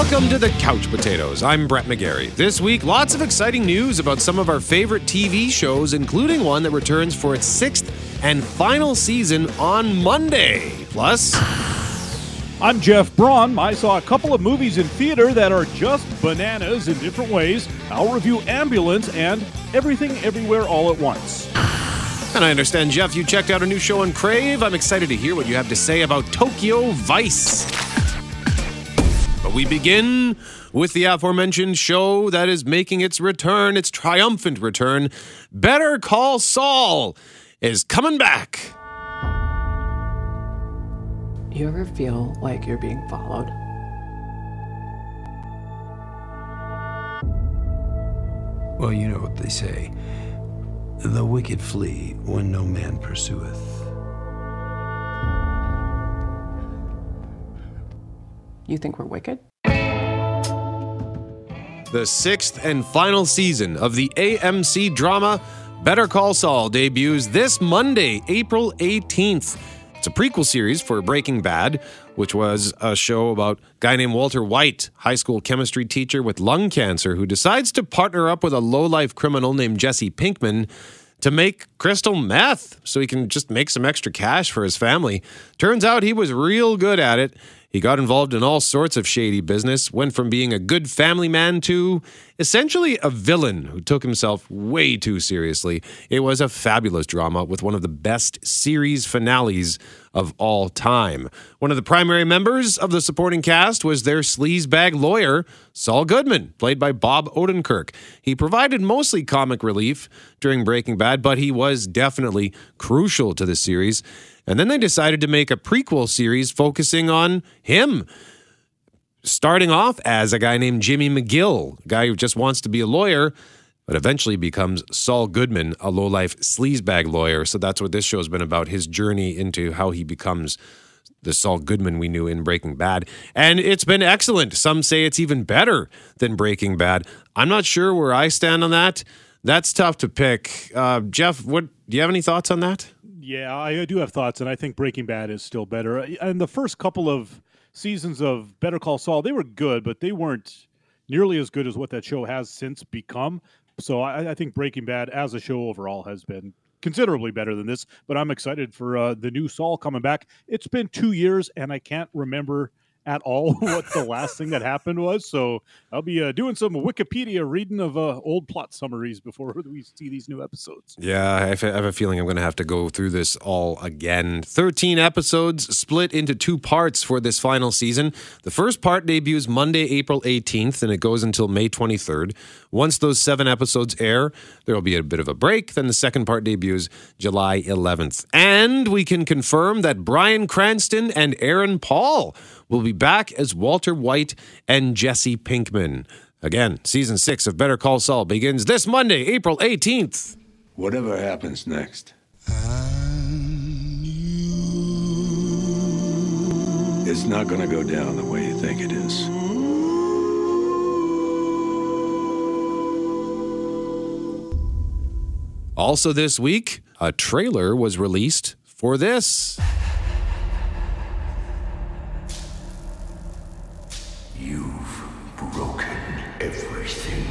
Welcome to the Couch Potatoes. I'm Brett McGarry. This week, lots of exciting news about some of our favorite TV shows, including one that returns for its sixth and final season on Monday. Plus, I'm Jeff Braun. I saw a couple of movies in theater that are just bananas in different ways. I'll review Ambulance and Everything Everywhere All at Once. and I understand, Jeff, you checked out a new show on Crave. I'm excited to hear what you have to say about Tokyo Vice. But we begin with the aforementioned show that is making its return, its triumphant return. Better Call Saul is coming back. You ever feel like you're being followed? Well, you know what they say the wicked flee when no man pursueth. You think we're wicked? The sixth and final season of the AMC drama Better Call Saul debuts this Monday, April 18th. It's a prequel series for Breaking Bad, which was a show about a guy named Walter White, high school chemistry teacher with lung cancer, who decides to partner up with a low-life criminal named Jesse Pinkman to make crystal meth so he can just make some extra cash for his family. Turns out he was real good at it. He got involved in all sorts of shady business, went from being a good family man to essentially a villain who took himself way too seriously. It was a fabulous drama with one of the best series finales of all time. One of the primary members of the supporting cast was their sleazebag lawyer, Saul Goodman, played by Bob Odenkirk. He provided mostly comic relief during Breaking Bad, but he was definitely crucial to the series. And then they decided to make a prequel series focusing on him. Starting off as a guy named Jimmy McGill, a guy who just wants to be a lawyer, but eventually becomes Saul Goodman, a lowlife sleazebag lawyer. So that's what this show's been about his journey into how he becomes the Saul Goodman we knew in Breaking Bad. And it's been excellent. Some say it's even better than Breaking Bad. I'm not sure where I stand on that. That's tough to pick. Uh, Jeff, what do you have any thoughts on that? Yeah, I do have thoughts, and I think Breaking Bad is still better. And the first couple of seasons of Better Call Saul, they were good, but they weren't nearly as good as what that show has since become. So I, I think Breaking Bad as a show overall has been considerably better than this. But I'm excited for uh, the new Saul coming back. It's been two years, and I can't remember at all what the last thing that happened was. So I'll be uh, doing some Wikipedia reading of uh, old plot summaries before we see these new episodes. Yeah, I have a feeling I'm going to have to go through this all again. 13 episodes split into two parts for this final season. The first part debuts Monday, April 18th, and it goes until May 23rd. Once those seven episodes air, there will be a bit of a break. Then the second part debuts July 11th. And we can confirm that Bryan Cranston and Aaron Paul will be back as Walter White and Jesse Pinkman. Again, season six of Better Call Saul begins this Monday, April 18th. Whatever happens next, it's not going to go down the way you think it is. Also, this week, a trailer was released for this. Broken everything.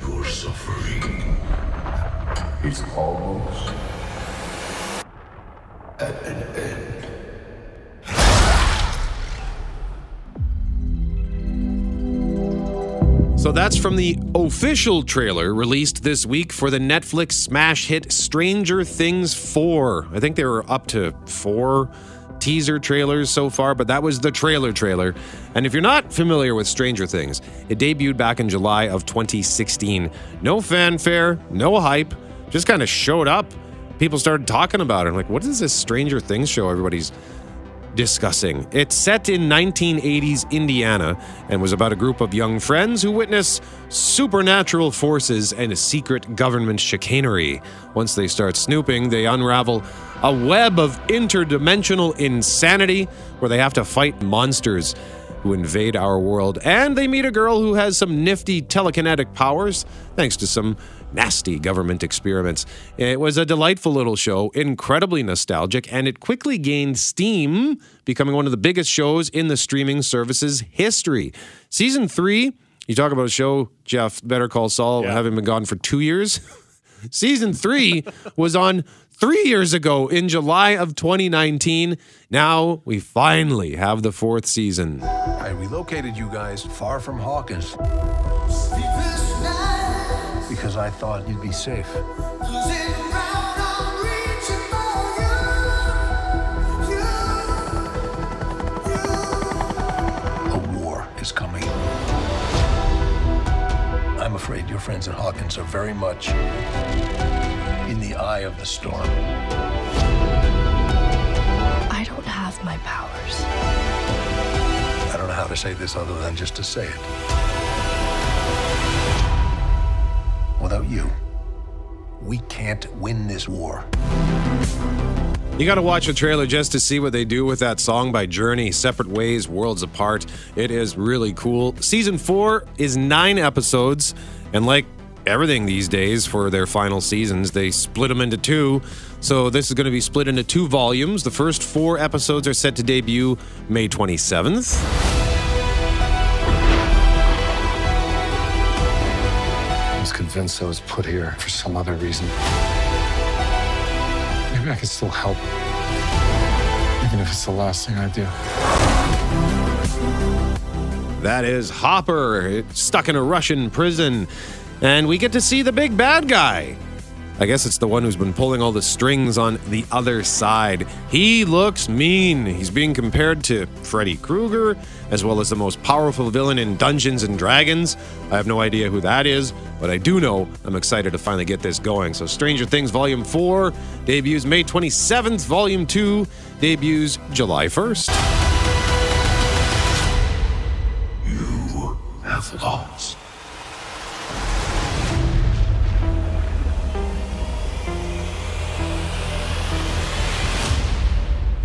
Your suffering is almost at an end. So that's from the official trailer released this week for the Netflix smash hit Stranger Things 4. I think they were up to four teaser trailers so far, but that was the trailer trailer. And if you're not familiar with Stranger Things, it debuted back in July of 2016. No fanfare, no hype, just kind of showed up. People started talking about it. I'm like, what is this Stranger Things show everybody's discussing. It's set in 1980s Indiana and was about a group of young friends who witness supernatural forces and a secret government chicanery. Once they start snooping, they unravel a web of interdimensional insanity where they have to fight monsters who invade our world. And they meet a girl who has some nifty telekinetic powers, thanks to some nasty government experiments. It was a delightful little show, incredibly nostalgic, and it quickly gained steam, becoming one of the biggest shows in the streaming service's history. Season three, you talk about a show, Jeff, Better Call Saul, Yeah. having been gone for two years. Season three was on three years ago in July of 2019. Now we finally have the fourth season. I relocated you guys far from Hawkins because I thought you'd be safe. A war is coming. I'm afraid your friends at Hawkins are very much in the eye of the storm. I don't have my powers. I don't know how to say this other than just to say it. Without you, we can't win this war. You got to watch the trailer just to see what they do with that song by Journey, Separate Ways, Worlds Apart. It is really cool. Season four is nine episodes, and like everything these days for their final seasons, they split them into two. So this is going to be split into two volumes. The first four episodes are set to debut May 27th. Convinced I was put here for some other reason. Maybe I could still help. Even if it's the last thing I do. That is Hopper, stuck in a Russian prison. And we get to see the big bad guy. I guess it's the one who's been pulling all the strings on the other side. He looks mean. He's being compared to Freddy Krueger, as well as the most powerful villain in Dungeons and Dragons. I have no idea who that is, but I do know I'm excited to finally get this going. So, Stranger Things Volume 4 debuts May 27th, Volume 2 debuts July 1st. You have lost.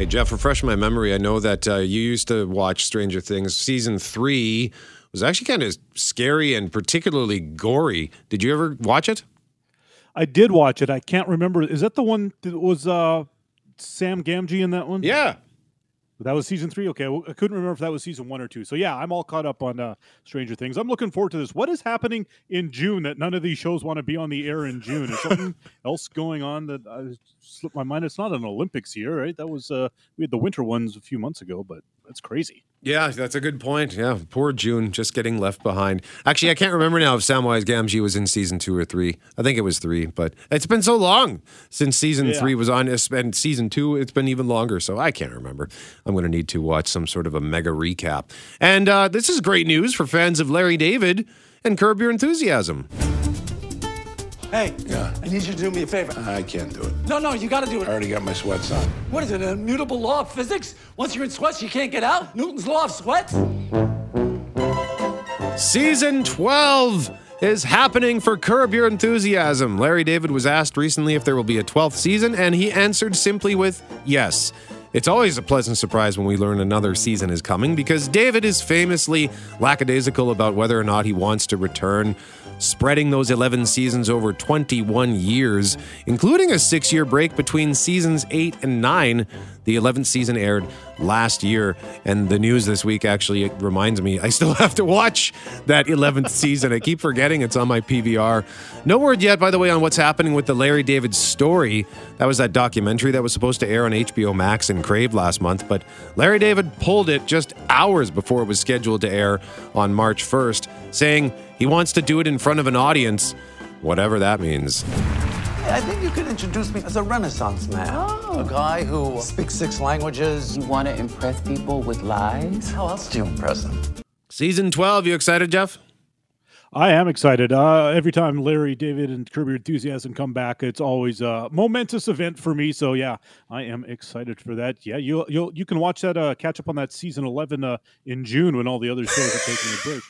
Hey, Jeff, refresh my memory. I know that uh, you used to watch Stranger Things. Season three was actually kind of scary and particularly gory. Did you ever watch it? I did watch it. I can't remember. Is that the one that was uh, Sam Gamgee in that one? Yeah. That was season three. Okay, I couldn't remember if that was season one or two. So yeah, I'm all caught up on uh, Stranger Things. I'm looking forward to this. What is happening in June that none of these shows want to be on the air in June? Is something else going on that I slipped my mind? It's not an Olympics year, right? That was uh, we had the winter ones a few months ago, but that's crazy. Yeah, that's a good point. Yeah, poor June just getting left behind. Actually, I can't remember now if Samwise Gamgee was in season two or three. I think it was three, but it's been so long since season Yeah. three was on. It's season two, it's been even longer, so I can't remember. I'm going to need to watch some sort of a mega recap. And uh, this is great news for fans of Larry David and Curb Your Enthusiasm. Hey, Yeah. I need you to do me a favor. I can't do it. No, no, you gotta do it. I already got my sweats on. What is it, an immutable law of physics? Once you're in sweats, you can't get out? Newton's law of sweat? Season 12 is happening for Curb Your Enthusiasm. Larry David was asked recently if there will be a 12th season, and he answered simply with yes. It's always a pleasant surprise when we learn another season is coming because David is famously lackadaisical about whether or not he wants to return, spreading those 11 seasons over 21 years, including a six year break between seasons 8 and 9. The 11th season aired last year, and the news this week actually reminds me I still have to watch that 11th season. I keep forgetting it's on my PVR. No word yet, by the way, on what's happening with the Larry David story. That was that documentary that was supposed to air on HBO Max and Crave last month, but Larry David pulled it just hours before it was scheduled to air on March 1st, saying he wants to do it in front of an audience, whatever that means. I think you could introduce me as a Renaissance man. Oh. A guy who speaks six languages. You want to impress people with lies? How else do you impress them? Season 12, you excited, Jeff? I am excited. Uh, every time Larry, David, and Curb Your Enthusiasm come back, it's always a momentous event for me. So yeah, I am excited for that. Yeah, you you you can watch that, uh, catch up on that season eleven uh, in June when all the other shows are taking a break.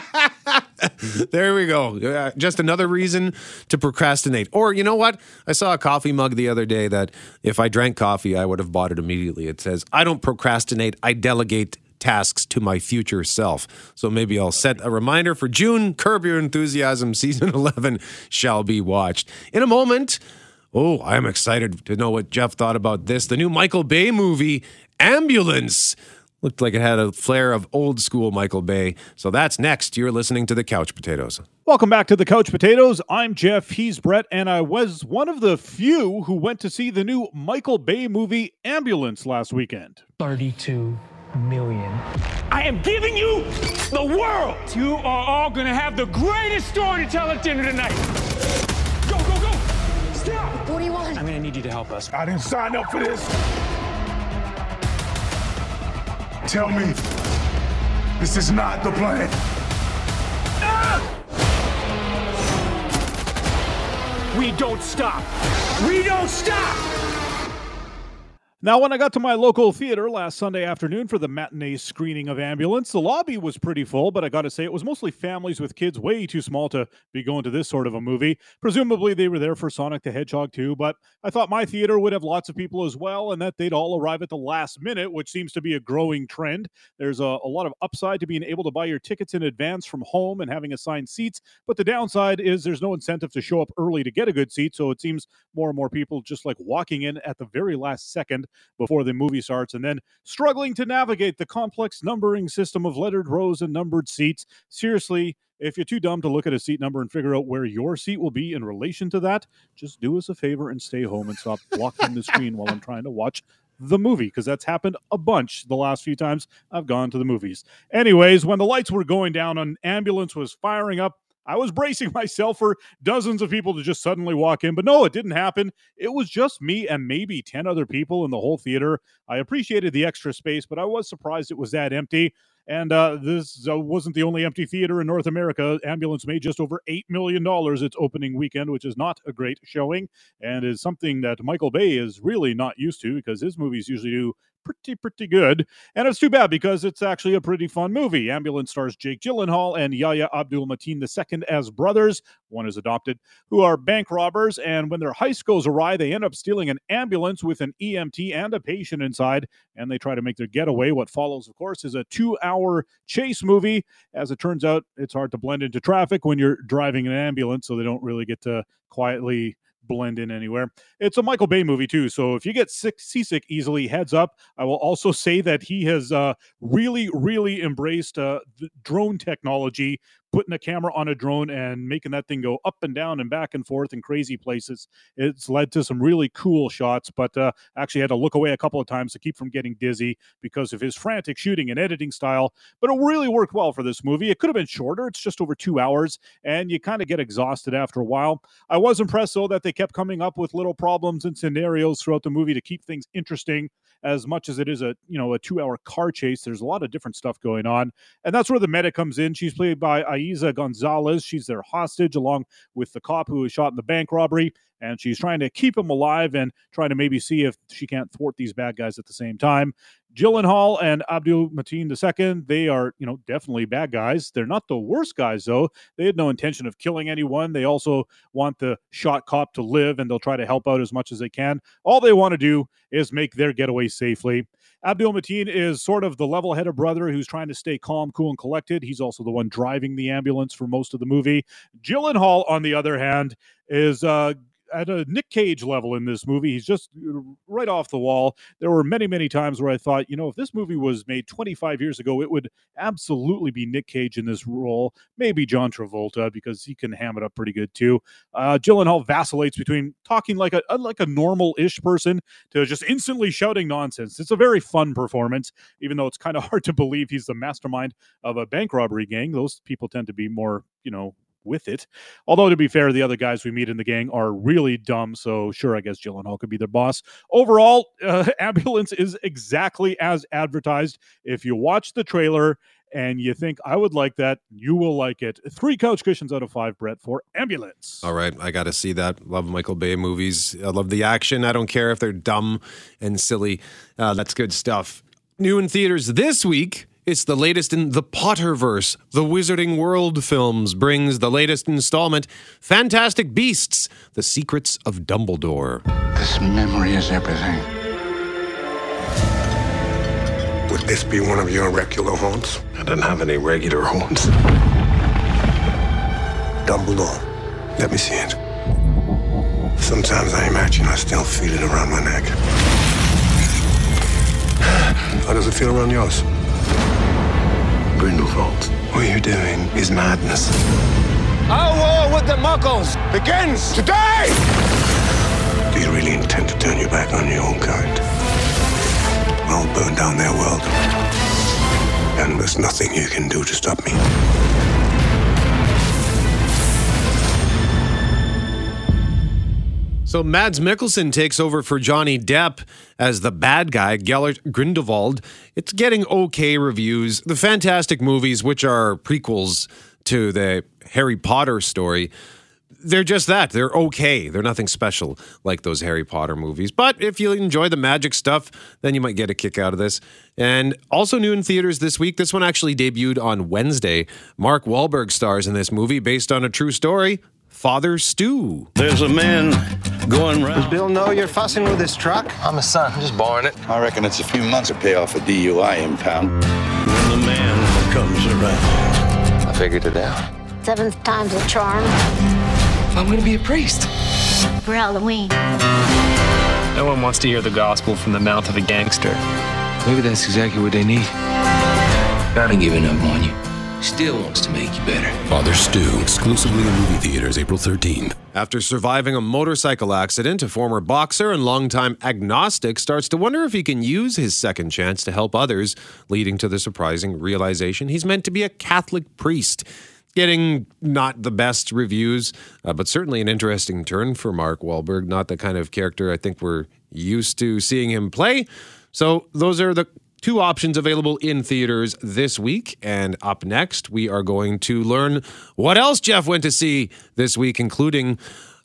There we go. Uh, just another reason to procrastinate. Or, you know what? I saw a coffee mug the other day that if I drank coffee, I would have bought it immediately. It says, I don't procrastinate, I delegate tasks to my future self. So maybe I'll set a reminder for June. Curb Your Enthusiasm season 11 shall be watched. In a moment, oh, I'm excited to know what Jeff thought about this. The new Michael Bay movie, Ambulance. Looked like it had a flair of old school Michael Bay. So that's next. You're listening to the Couch Potatoes. Welcome back to the Couch Potatoes. I'm Jeff. He's Brett, and I was one of the few who went to see the new Michael Bay movie Ambulance last weekend. 32 million. I am giving you the world. You are all gonna have the greatest story to tell at dinner tonight. Go, go, go! Stop! What do you want? I'm gonna need you to help us. I didn't sign up for this. Tell me, this is not the plan. We don't stop. We don't stop. Now, when I got to my local theater last Sunday afternoon for the matinee screening of Ambulance, the lobby was pretty full, but I got to say it was mostly families with kids way too small to be going to this sort of a movie. Presumably, they were there for Sonic the Hedgehog too, but I thought my theater would have lots of people as well and that they'd all arrive at the last minute, which seems to be a growing trend. There's a, a lot of upside to being able to buy your tickets in advance from home and having assigned seats, but the downside is there's no incentive to show up early to get a good seat, so it seems more and more people just like walking in at the very last second before the movie starts and then struggling to navigate the complex numbering system of lettered rows and numbered seats. Seriously, if you're too dumb to look at a seat number and figure out where your seat will be in relation to that, just do us a favor and stay home and stop blocking the screen while I'm trying to watch the movie because that's happened a bunch the last few times I've gone to the movies. Anyways, when the lights were going down, an ambulance was firing up I was bracing myself for dozens of people to just suddenly walk in, but no, it didn't happen. It was just me and maybe 10 other people in the whole theater. I appreciated the extra space, but I was surprised it was that empty. And uh, this uh, wasn't the only empty theater in North America. Ambulance made just over $8 million its opening weekend, which is not a great showing and is something that Michael Bay is really not used to because his movies usually do pretty, pretty good. And it's too bad because it's actually a pretty fun movie. Ambulance stars Jake Gyllenhaal and Yahya Abdul Mateen II as brothers. One is adopted, who are bank robbers. And when their heist goes awry, they end up stealing an ambulance with an EMT and a patient inside. And they try to make their getaway. What follows, of course, is a two hour chase movie. As it turns out, it's hard to blend into traffic when you're driving an ambulance, so they don't really get to quietly blend in anywhere. It's a Michael Bay movie too, so if you get sick, seasick easily, heads up. I will also say that he has uh, really, really embraced uh, drone technology, putting a camera on a drone and making that thing go up and down and back and forth in crazy places. It's led to some really cool shots, but uh, actually had to look away a couple of times to keep from getting dizzy because of his frantic shooting and editing style. But it really worked well for this movie. It could have been shorter. It's just over two hours, and you kind of get exhausted after a while. I was impressed though that they kept coming up with little problems and scenarios throughout the movie to keep things interesting. As much as it is a you know a two hour car chase, there's a lot of different stuff going on, and that's where the medic comes in. She's played by Eiza Gonzalez. She's their hostage, along with the cop who was shot in the bank robbery. And she's trying to keep him alive and trying to maybe see if she can't thwart these bad guys at the same time. Gyllenhaal and Abdul Mateen II, they are, you know, definitely bad guys. They're not the worst guys, though. They had no intention of killing anyone. They also want the shot cop to live and they'll try to help out as much as they can. All they want to do is make their getaway safely. Abdul Mateen is sort of the level headed brother who's trying to stay calm, cool, and collected. He's also the one driving the ambulance for most of the movie. Gyllenhaal, on the other hand, is uh, at a Nick Cage level in this movie. He's just uh, right off the wall. There were many, many times where I thought, you know, if this movie was made 25 years ago, it would absolutely be Nick Cage in this role. Maybe John Travolta because he can ham it up pretty good too. Uh, Gyllenhaal vacillates between talking like a like a normal-ish person to just instantly shouting nonsense. It's a very fun performance, even though it's kind of hard to believe he's the mastermind of a bank robbery gang. Those people tend to be more, you know, with it. Although, to be fair, the other guys we meet in the gang are really dumb. So, sure, I guess Gyllenhaal could be their boss. Overall, uh, Ambulance is exactly as advertised. If you watch the trailer and you think I would like that, you will like it. Three couch cushions out of five, Brett, for Ambulance. All right, I got to see that. Love Michael Bay movies. I love the action. I don't care if they're dumb and silly. Uh, that's good stuff. New in theaters this week. It's the latest in the Potterverse. The Wizarding World films brings the latest installment, Fantastic Beasts: The Secrets of Dumbledore. This memory is everything. Would this be one of your regular haunts? I don't have any regular haunts. Dumbledore, let me see it. Sometimes I imagine I still feel it around my neck. How does it feel around yours? Grindelwald. What you're doing is madness. Our war with the Muggles begins today! Do you really intend to turn your back on your own kind? I'll burn down their world. And there's nothing you can do to stop me. So Mads Mikkelsen takes over for Johnny Depp as the bad guy, Gellert Grindelwald. It's getting okay reviews. The fantastic movies, which are prequels to the Harry Potter story, they're just that. They're okay. They're nothing special like those Harry Potter movies. But if you enjoy the magic stuff, then you might get a kick out of this. And also new in theaters this week. This one actually debuted on Wednesday. Mark Wahlberg stars in this movie based on a true story. Father Stew. There's a man going round. Does Bill know you're fussing with his truck? I'm his son. I'm just borrowing it. I reckon it's a few months to pay off a DUI impound. When the man comes around. I figured it out. Seventh time's a charm. I'm gonna be a priest. For Halloween. No one wants to hear the gospel from the mouth of a gangster. Maybe that's exactly what they need. Not giving up on you. Still wants to make you better. Father Stew, exclusively in movie theaters, April 13th. After surviving a motorcycle accident, a former boxer and longtime agnostic starts to wonder if he can use his second chance to help others, leading to the surprising realization he's meant to be a Catholic priest. Getting not the best reviews, uh, but certainly an interesting turn for Mark Wahlberg. Not the kind of character I think we're used to seeing him play. So, those are the two options available in theaters this week. And up next, we are going to learn what else Jeff went to see this week, including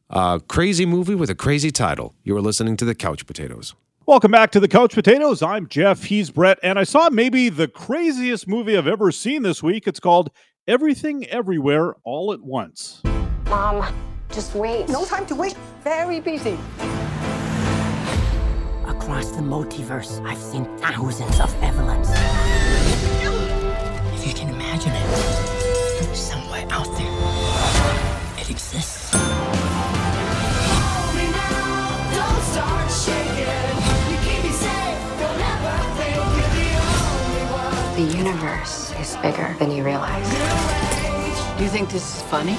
a crazy movie with a crazy title. You are listening to the Couch Potatoes. Welcome back to the Couch Potatoes. I'm Jeff. He's Brett. And I saw maybe the craziest movie I've ever seen this week. It's called Everything Everywhere All at Once. Mom, just wait. No time to wait. Very busy. Across the multiverse, I've seen thousands of Evelyns. If you can imagine it, somewhere out there, it exists. The universe is bigger than you realize. Do you think this is funny?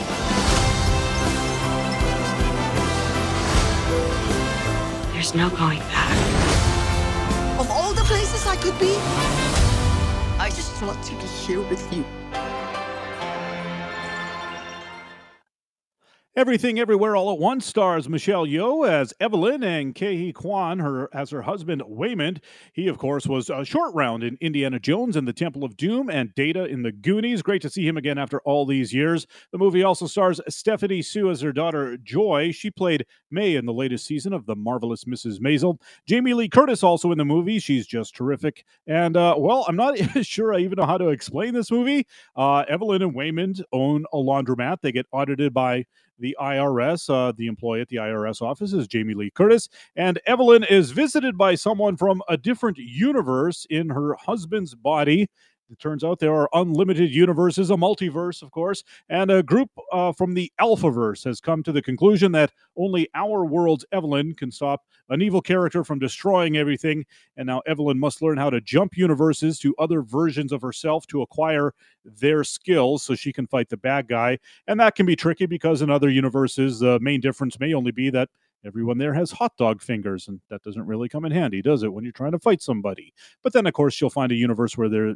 There's no going back. I could be, I just want to be here with you. Everything Everywhere All at Once stars Michelle Yeoh as Evelyn and Kei Kwan her as her husband Waymond. He, of course, was a short round in Indiana Jones and the Temple of Doom and Data in the Goonies. Great to see him again after all these years. The movie also stars Stephanie Hsu as her daughter Joy. She played May in the latest season of The Marvelous Mrs. Maisel. Jamie Lee Curtis also in the movie. She's just terrific. And, uh, well, I'm not sure I even know how to explain this movie. Uh, Evelyn and Waymond own a laundromat. They get audited by the IRS. Uh, the employee at the IRS office is Jamie Lee Curtis. And Evelyn is visited by someone from a different universe in her husband's body. It turns out there are unlimited universes, a multiverse, of course, and a group uh, from the Alphaverse has come to the conclusion that only our world's Evelyn can stop an evil character from destroying everything. And now Evelyn must learn how to jump universes to other versions of herself to acquire their skills so she can fight the bad guy. And that can be tricky because in other universes, the main difference may only be that everyone there has hot dog fingers, and that doesn't really come in handy, does it, when you're trying to fight somebody? But then, of course, you'll find a universe where there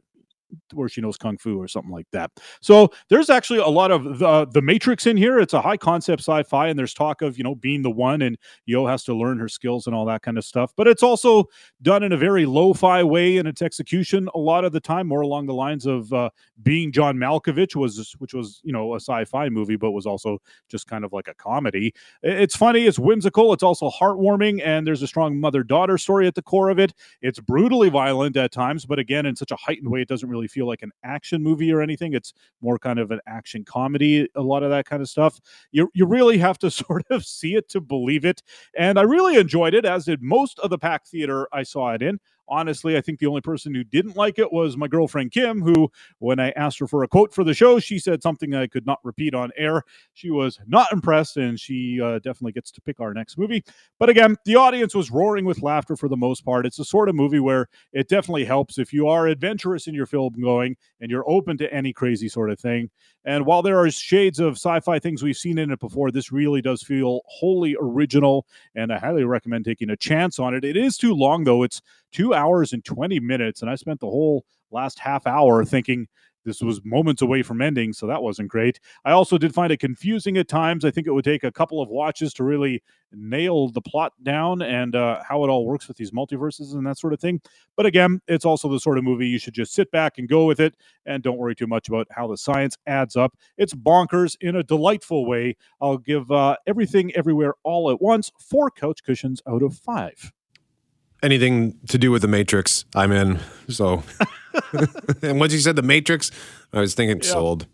where she knows kung fu or something like that. So there's actually a lot of the the Matrix in here. It's a high concept sci-fi, and there's talk of you know being the one, and Yeoh has to learn her skills and all that kind of stuff. But it's also done in a very lo-fi way in its execution. A lot of the time, more along the lines of uh, being John Malkovich was, which was you know a sci-fi movie, but was also just kind of like a comedy. It's funny, it's whimsical, it's also heartwarming, and there's a strong mother-daughter story at the core of it. It's brutally violent at times, but again, in such a heightened way, it doesn't really feel like an action movie or anything. It's more kind of an action comedy, a lot of that kind of stuff. You, you really have to sort of see it to believe it. And I really enjoyed it, as did most of the pack theater I saw it in. Honestly, I think the only person who didn't like it was my girlfriend Kim, who, when I asked her for a quote for the show, she said something I could not repeat on air. She was not impressed, and she uh, definitely gets to pick our next movie. But again, the audience was roaring with laughter for the most part. It's the sort of movie where it definitely helps if you are adventurous in your film going and you're open to any crazy sort of thing. And while there are shades of sci fi things we've seen in it before, this really does feel wholly original, and I highly recommend taking a chance on it. It is too long, though. It's two hours and 20 minutes, and I spent the whole last half hour thinking this was moments away from ending, so that wasn't great. I also did find it confusing at times. I think it would take a couple of watches to really nail the plot down and uh, how it all works with these multiverses and that sort of thing. But again, it's also the sort of movie you should just sit back and go with it and don't worry too much about how the science adds up. It's bonkers in a delightful way. I'll give uh, everything everywhere all at once four couch cushions out of five anything to do with the Matrix, I'm in. So, and once you said the Matrix, I was thinking sold.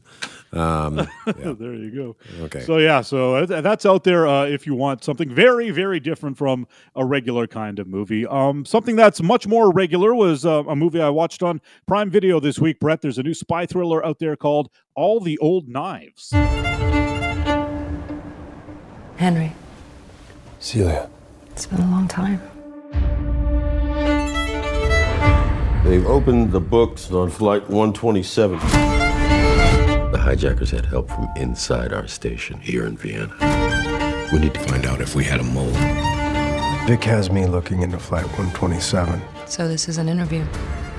Um, yeah. there you go. Okay. So yeah, so that's out there uh, if you want something very, very different from a regular kind of movie. Um, something that's much more regular was uh, a movie I watched on Prime Video this week. Brett, there's a new spy thriller out there called All the Old Knives. Henry. Celia. It's been a long time. They've opened the books on Flight 127. The hijackers had help from inside our station here in Vienna. We need to find out if we had a mole. Vic has me looking into Flight 127. So this is an interview.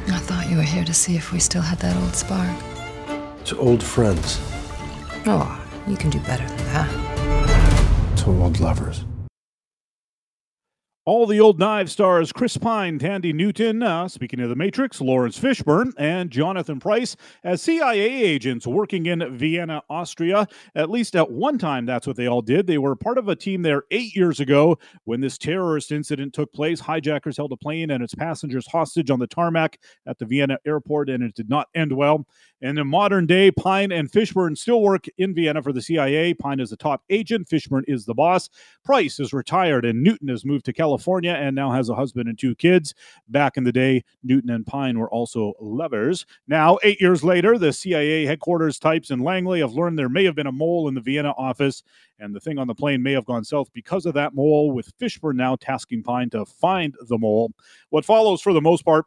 I thought you were here to see if we still had that old spark. To old friends. Oh, you can do better than that. To old lovers. All the old knife stars Chris Pine, Thandie Newton, uh, speaking of the Matrix, Laurence Fishburne, and Jonathan Pryce as CIA agents working in Vienna, Austria. At least at one time, that's what they all did. They were part of a team there eight years ago when this terrorist incident took place. Hijackers held a plane and its passengers hostage on the tarmac at the Vienna airport, and it did not end well. And in modern day, Pine and Fishburne still work in Vienna for the CIA. Pine is the top agent, Fishburne is the boss. Pryce is retired, and Newton has moved to California and now has a husband and two kids. Back in the day, Newton and Pine were also lovers. Now, eight years later, the CIA headquarters types in Langley have learned there may have been a mole in the Vienna office, and the thing on the plane may have gone south because of that mole, with Fishburne now tasking Pine to find the mole. What follows, for the most part,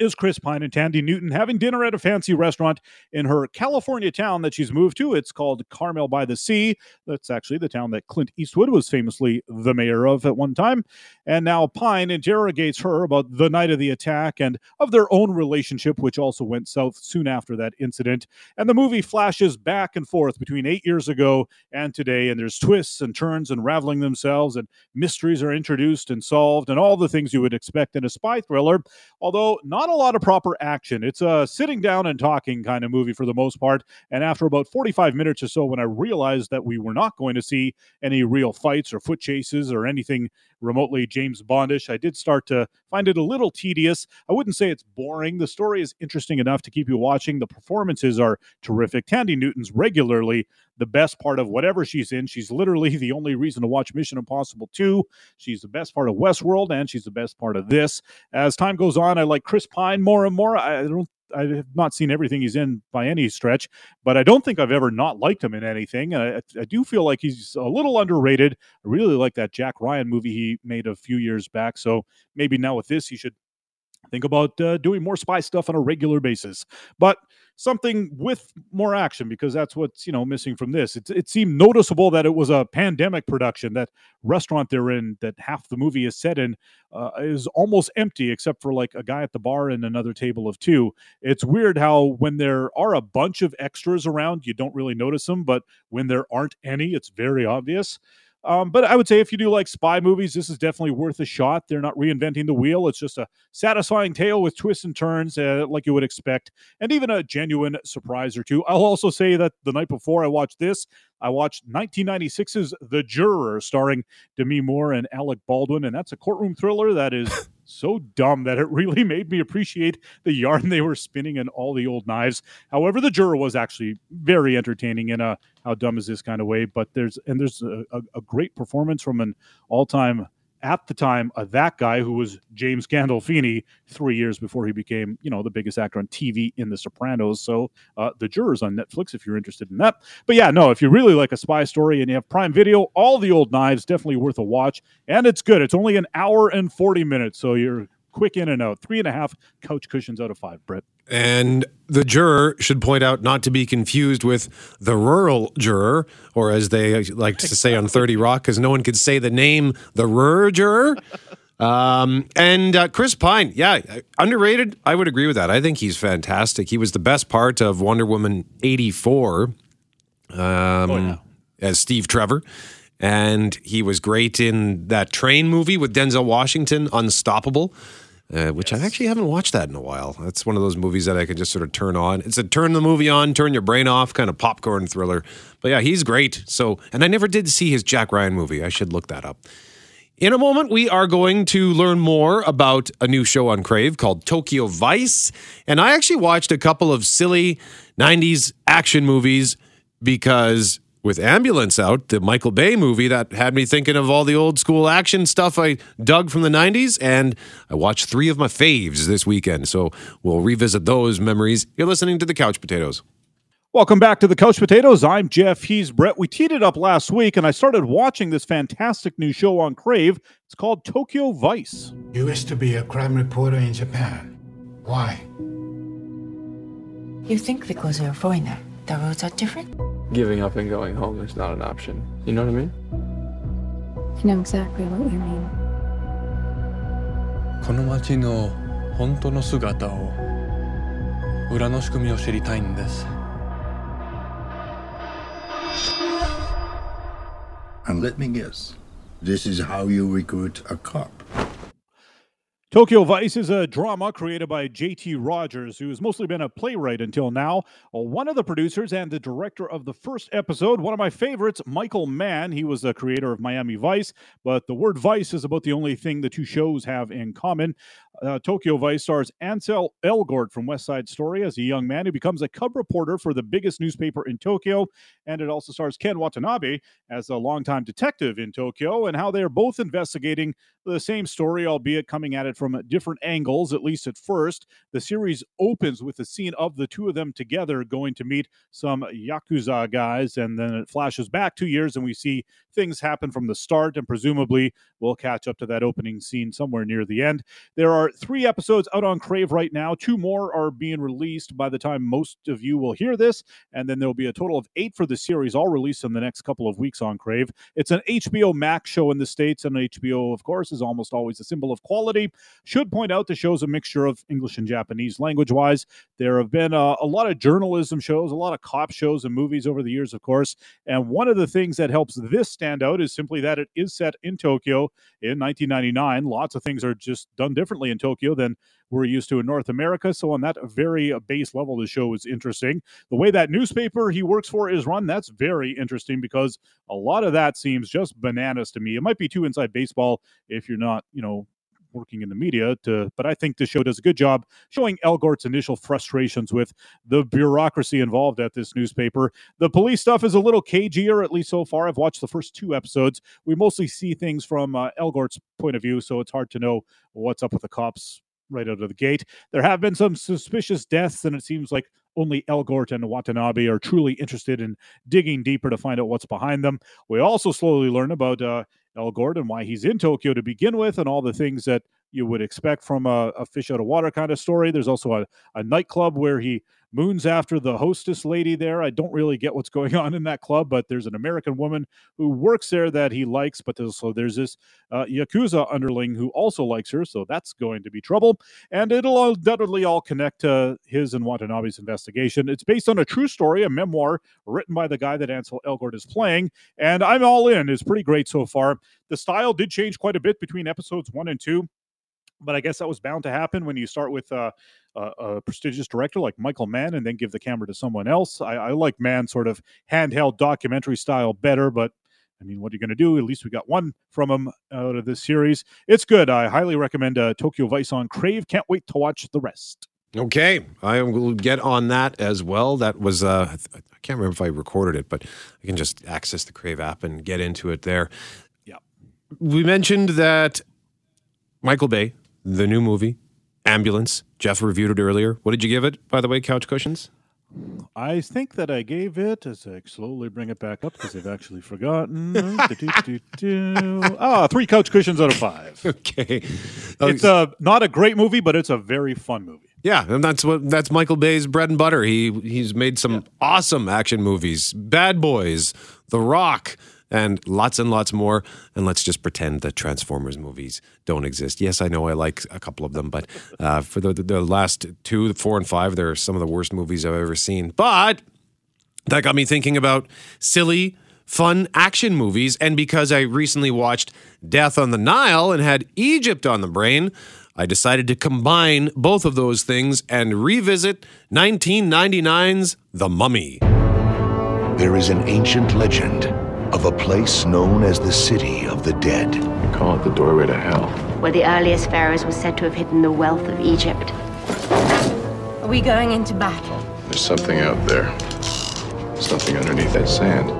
is Chris Pine and Thandie Newton having dinner at a fancy restaurant in her California town that she's moved to. It's called Carmel by the Sea. That's actually the town that Clint Eastwood was famously the mayor of at one time. And now Pine interrogates her about the night of the attack and of their own relationship, which also went south soon after that incident. And the movie flashes back and forth between eight years ago and today. And there's twists and turns unraveling themselves, and mysteries are introduced and solved, and all the things you would expect in a spy thriller. Although not a lot of proper action. It's a sitting down and talking kind of movie for the most part. And after about 45 minutes or so, when I realized that we were not going to see any real fights or foot chases or anything remotely James Bondish, I did start to find it a little tedious. I wouldn't say it's boring. The story is interesting enough to keep you watching. The performances are terrific. Thandie Newton's regularly the best part of whatever she's in. She's literally the only reason to watch Mission Impossible 2. She's the best part of Westworld, and she's the best part of this. As time goes on, I like Chris Pine more and more. I don't I have not seen everything he's in by any stretch, but I don't think I've ever not liked him in anything. And I, I, do feel like he's a little underrated. I really like that Jack Ryan movie he made a few years back. So maybe now with this, he should think about uh, doing more spy stuff on a regular basis. But something with more action because that's what's you know missing from this. It, it seemed noticeable that it was a pandemic production. That restaurant they're in, that half the movie is set in, uh, is almost empty except for like a guy at the bar and another table of two. It's weird how when there are a bunch of extras around, you don't really notice them, but when there aren't any, it's very obvious. Um, but I would say if you do like spy movies, this is definitely worth a shot. They're not reinventing the wheel. It's just a satisfying tale with twists and turns, uh, like you would expect, and even a genuine surprise or two. I'll also say that the night before I watched this, I watched 1996's The Juror, starring Demi Moore and Alec Baldwin, and that's a courtroom thriller that is so dumb that it really made me appreciate the yarn they were spinning and all the old knives. However, The Juror was actually very entertaining in a how dumb is this kind of way, but there's and there's a, a, a great performance from an all-time at the time uh, that guy who was James Gandolfini three years before he became, you know, the biggest actor on TV in The Sopranos. So uh, The Jurors on Netflix if you're interested in that. But yeah, no, if you really like a spy story and you have Prime Video, all the old knives definitely worth a watch, and it's good. It's only an hour and forty minutes, so you're quick in and out. Three and a half couch cushions out of five, Brett. And the juror should point out not to be confused with the rural juror, or as they like to say on 30 Rock, because no one could say the name the rural juror. Um, and uh, Chris Pine, yeah, underrated. I would agree with that. I think he's fantastic. He was the best part of Wonder Woman 84 um, oh, yeah. as Steve Trevor. And he was great in that train movie with Denzel Washington, Unstoppable uh, which yes. I actually haven't watched that in a while. That's one of those movies that I can just sort of turn on. It's a turn the movie on, turn your brain off kind of popcorn thriller. But yeah, he's great. So, and I never did see his Jack Ryan movie. I should look that up. In a moment, we are going to learn more about a new show on Crave called Tokyo Vice. And I actually watched a couple of silly 90s action movies because with Ambulance out, the Michael Bay movie that had me thinking of all the old school action stuff I dug from the 90s. And I watched three of my faves this weekend. So we'll revisit those memories. You're listening to The Couch Potatoes. Welcome back to the Couch Potatoes. I'm Jeff. He's Brett. We teed it up last week, and I started watching this fantastic new show on Crave. It's called Tokyo Vice. You wish to be a crime reporter in Japan. Why? You think because you're a foreigner, the roads are different? giving up and going home is not an option. You know what I mean? I know exactly what you mean. この街の本当の姿を裏の仕組みを知りたいんです And let me guess, this is how you recruit a cop. Tokyo Vice is a drama created by J.T. Rogers, who has mostly been a playwright until now. One of the producers and the director of the first episode, one of my favorites, Michael Mann. He was the creator of Miami Vice, but the word Vice is about the only thing the two shows have in common. Uh, Tokyo Vice stars Ansel Elgort from West Side Story as a young man who becomes a cub reporter for the biggest newspaper in Tokyo. And it also stars Ken Watanabe as a longtime detective in Tokyo and how they are both investigating the same story, albeit coming at it from different angles, at least at first. The series opens with a scene of the two of them together going to meet some Yakuza guys, and then it flashes back two years and we see things happen from the start, and presumably we'll catch up to that opening scene somewhere near the end. There are three episodes out on Crave right now. Two more are being released by the time most of you will hear this, and then there'll be a total of eight for the series, all released in the next couple of weeks on Crave. It's an HBO Max show in the States, and HBO, of course, is almost always a symbol of quality. Should point out the show's a mixture of English and Japanese language wise. There have been uh, a lot of journalism shows, a lot of cop shows and movies over the years, of course. And one of the things that helps this stand out is simply that it is set in Tokyo in 1999. Lots of things are just done differently in Tokyo than we're used to in North America. So, on that very uh, base level, the show is interesting. The way that newspaper he works for is run, that's very interesting because a lot of that seems just bananas to me. It might be too inside baseball if you're not, you know, working in the media to but I think the show does a good job showing Elgort's initial frustrations with the bureaucracy involved at this newspaper. The police stuff is a little cagier, at least so far. I've watched the first two episodes. We mostly see things from uh, Elgort's point of view, so it's hard to know what's up with the cops right out of the gate. There have been some suspicious deaths, and it seems like only Elgort and Watanabe are truly interested in digging deeper to find out what's behind them. We also slowly learn about uh, Elgort Gordon, why he's in Tokyo to begin with, and all the things that you would expect from a, a fish out of water kind of story. There's also a, a nightclub where he moons after the hostess lady there. I don't really get what's going on in that club, but there's an American woman who works there that he likes. But there's, so there's this uh, Yakuza underling who also likes her. So that's going to be trouble. And it'll undoubtedly all connect to his and Watanabe's investigation. It's based on a true story, a memoir written by the guy that Ansel Elgort is playing. And I'm all in. It's pretty great so far. The style did change quite a bit between episodes one and two but I guess that was bound to happen when you start with uh, a, a, prestigious director like Michael Mann and then give the camera to someone else. I, I like Mann sort of handheld documentary style better, but I mean, what are you going to do? At least we got one from him out of this series. It's good. I highly recommend uh, Tokyo Vice on Crave. Can't wait to watch the rest. Okay, I will get on that as well. That was uh, I can't remember if I recorded it, but I can just access the Crave app and get into it there. Yeah, we mentioned that Michael Bay, the new movie, Ambulance. Jeff reviewed it earlier. What did you give it, by the way, Couch Cushions? I think that I gave it as I slowly bring it back up because I've actually forgotten. Ah, three couch cushions out of five. Okay. It's a not a great movie, but it's a very fun movie. Yeah, and that's what that's Michael Bay's bread and butter. He he's made some awesome action movies, Bad Boys, The Rock, and lots and lots more. And let's just pretend that Transformers movies don't exist. Yes, I know I like a couple of them, but uh, for the, the last two, four, and five, they're some of the worst movies I've ever seen. But that got me thinking about silly, fun action movies. And because I recently watched Death on the Nile and had Egypt on the brain, I decided to combine both of those things and revisit 1999's The Mummy. There is an ancient legend of a place known as the City of the Dead. Call it the doorway to hell. Where the earliest pharaohs were said to have hidden the wealth of Egypt. Are we going into battle? There's something out there. Something underneath that sand.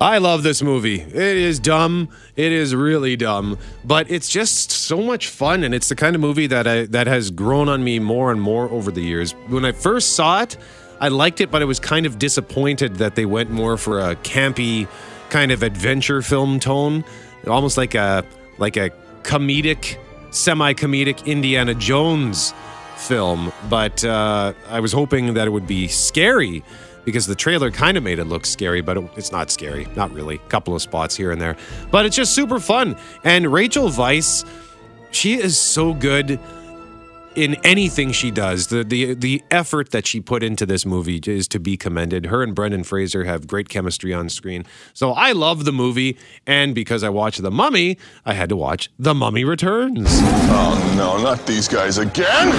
I love this movie. It is dumb. It is really dumb, but it's just so much fun, and it's the kind of movie that I that has grown on me more and more over the years. When I first saw it, I liked it, but I was kind of disappointed that they went more for a campy kind of adventure film tone, almost like a like a comedic, semi-comedic Indiana Jones film. But uh, I was hoping that it would be scary because the trailer kind of made it look scary, but it, it's not scary. Not really. A couple of spots here and there. But it's just super fun. And Rachel Weisz, she is so good in anything she does. The the the effort that she put into this movie is to be commended. Her and Brendan Fraser have great chemistry on screen. So I love the movie, and because I watched The Mummy, I had to watch The Mummy Returns. Oh no, not these guys again!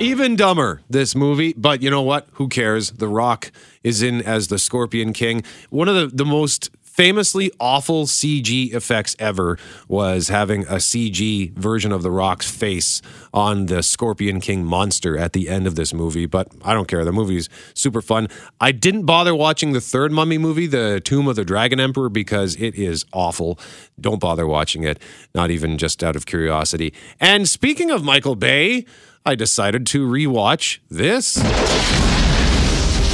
Even dumber, this movie, but you know what? Who cares? The Rock is in as the Scorpion King. One of the, the most famously awful CG effects ever was having a CG version of The Rock's face on the Scorpion King monster at the end of this movie, but I don't care. The movie's super fun. I didn't bother watching the third Mummy movie, The Tomb of the Dragon Emperor, because it is awful. Don't bother watching it, not even just out of curiosity. And speaking of Michael Bay, I decided to rewatch this.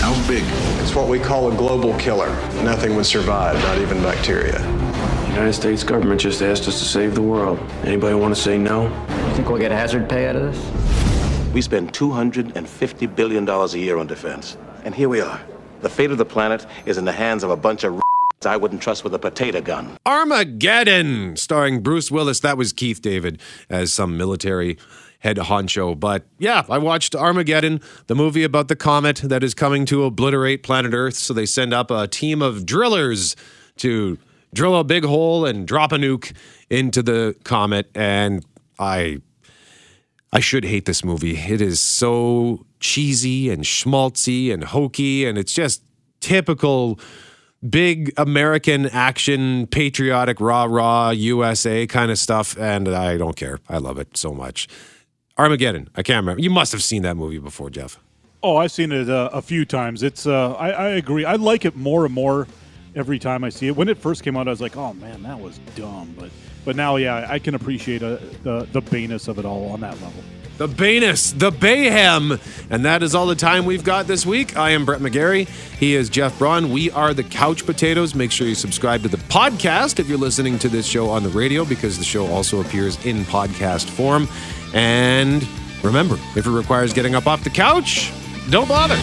How big? It's what we call a global killer. Nothing would survive, not even bacteria. The United States government just asked us to save the world. Anybody want to say no? You think we'll get hazard pay out of this? We spend $250 billion a year on defense. And here we are. The fate of the planet is in the hands of a bunch of I wouldn't trust with a potato gun. Armageddon, starring Bruce Willis. That was Keith David as some military head honcho. But yeah, I watched Armageddon, the movie about the comet that is coming to obliterate planet Earth. So they send up a team of drillers to drill a big hole and drop a nuke into the comet. And I. I should hate this movie. It is so cheesy and schmaltzy and hokey, and it's just typical big American action, patriotic, rah rah USA kind of stuff. And I don't care. I love it so much. Armageddon. I can't remember. You must have seen that movie before, Jeff. Oh, I've seen it uh, a few times. It's uh, I, I agree. I like it more and more every time I see it. When it first came out, I was like, "Oh man, that was dumb," but but now, yeah, I can appreciate uh, the the bayness of it all on that level. The Bayness, the Bayhem. And that is all the time we've got this week. I am Brett McGarry. He is Jeff Braun. We are the Couch Potatoes. Make sure you subscribe to the podcast if you're listening to this show on the radio because the show also appears in podcast form. And remember, if it requires getting up off the couch, don't bother.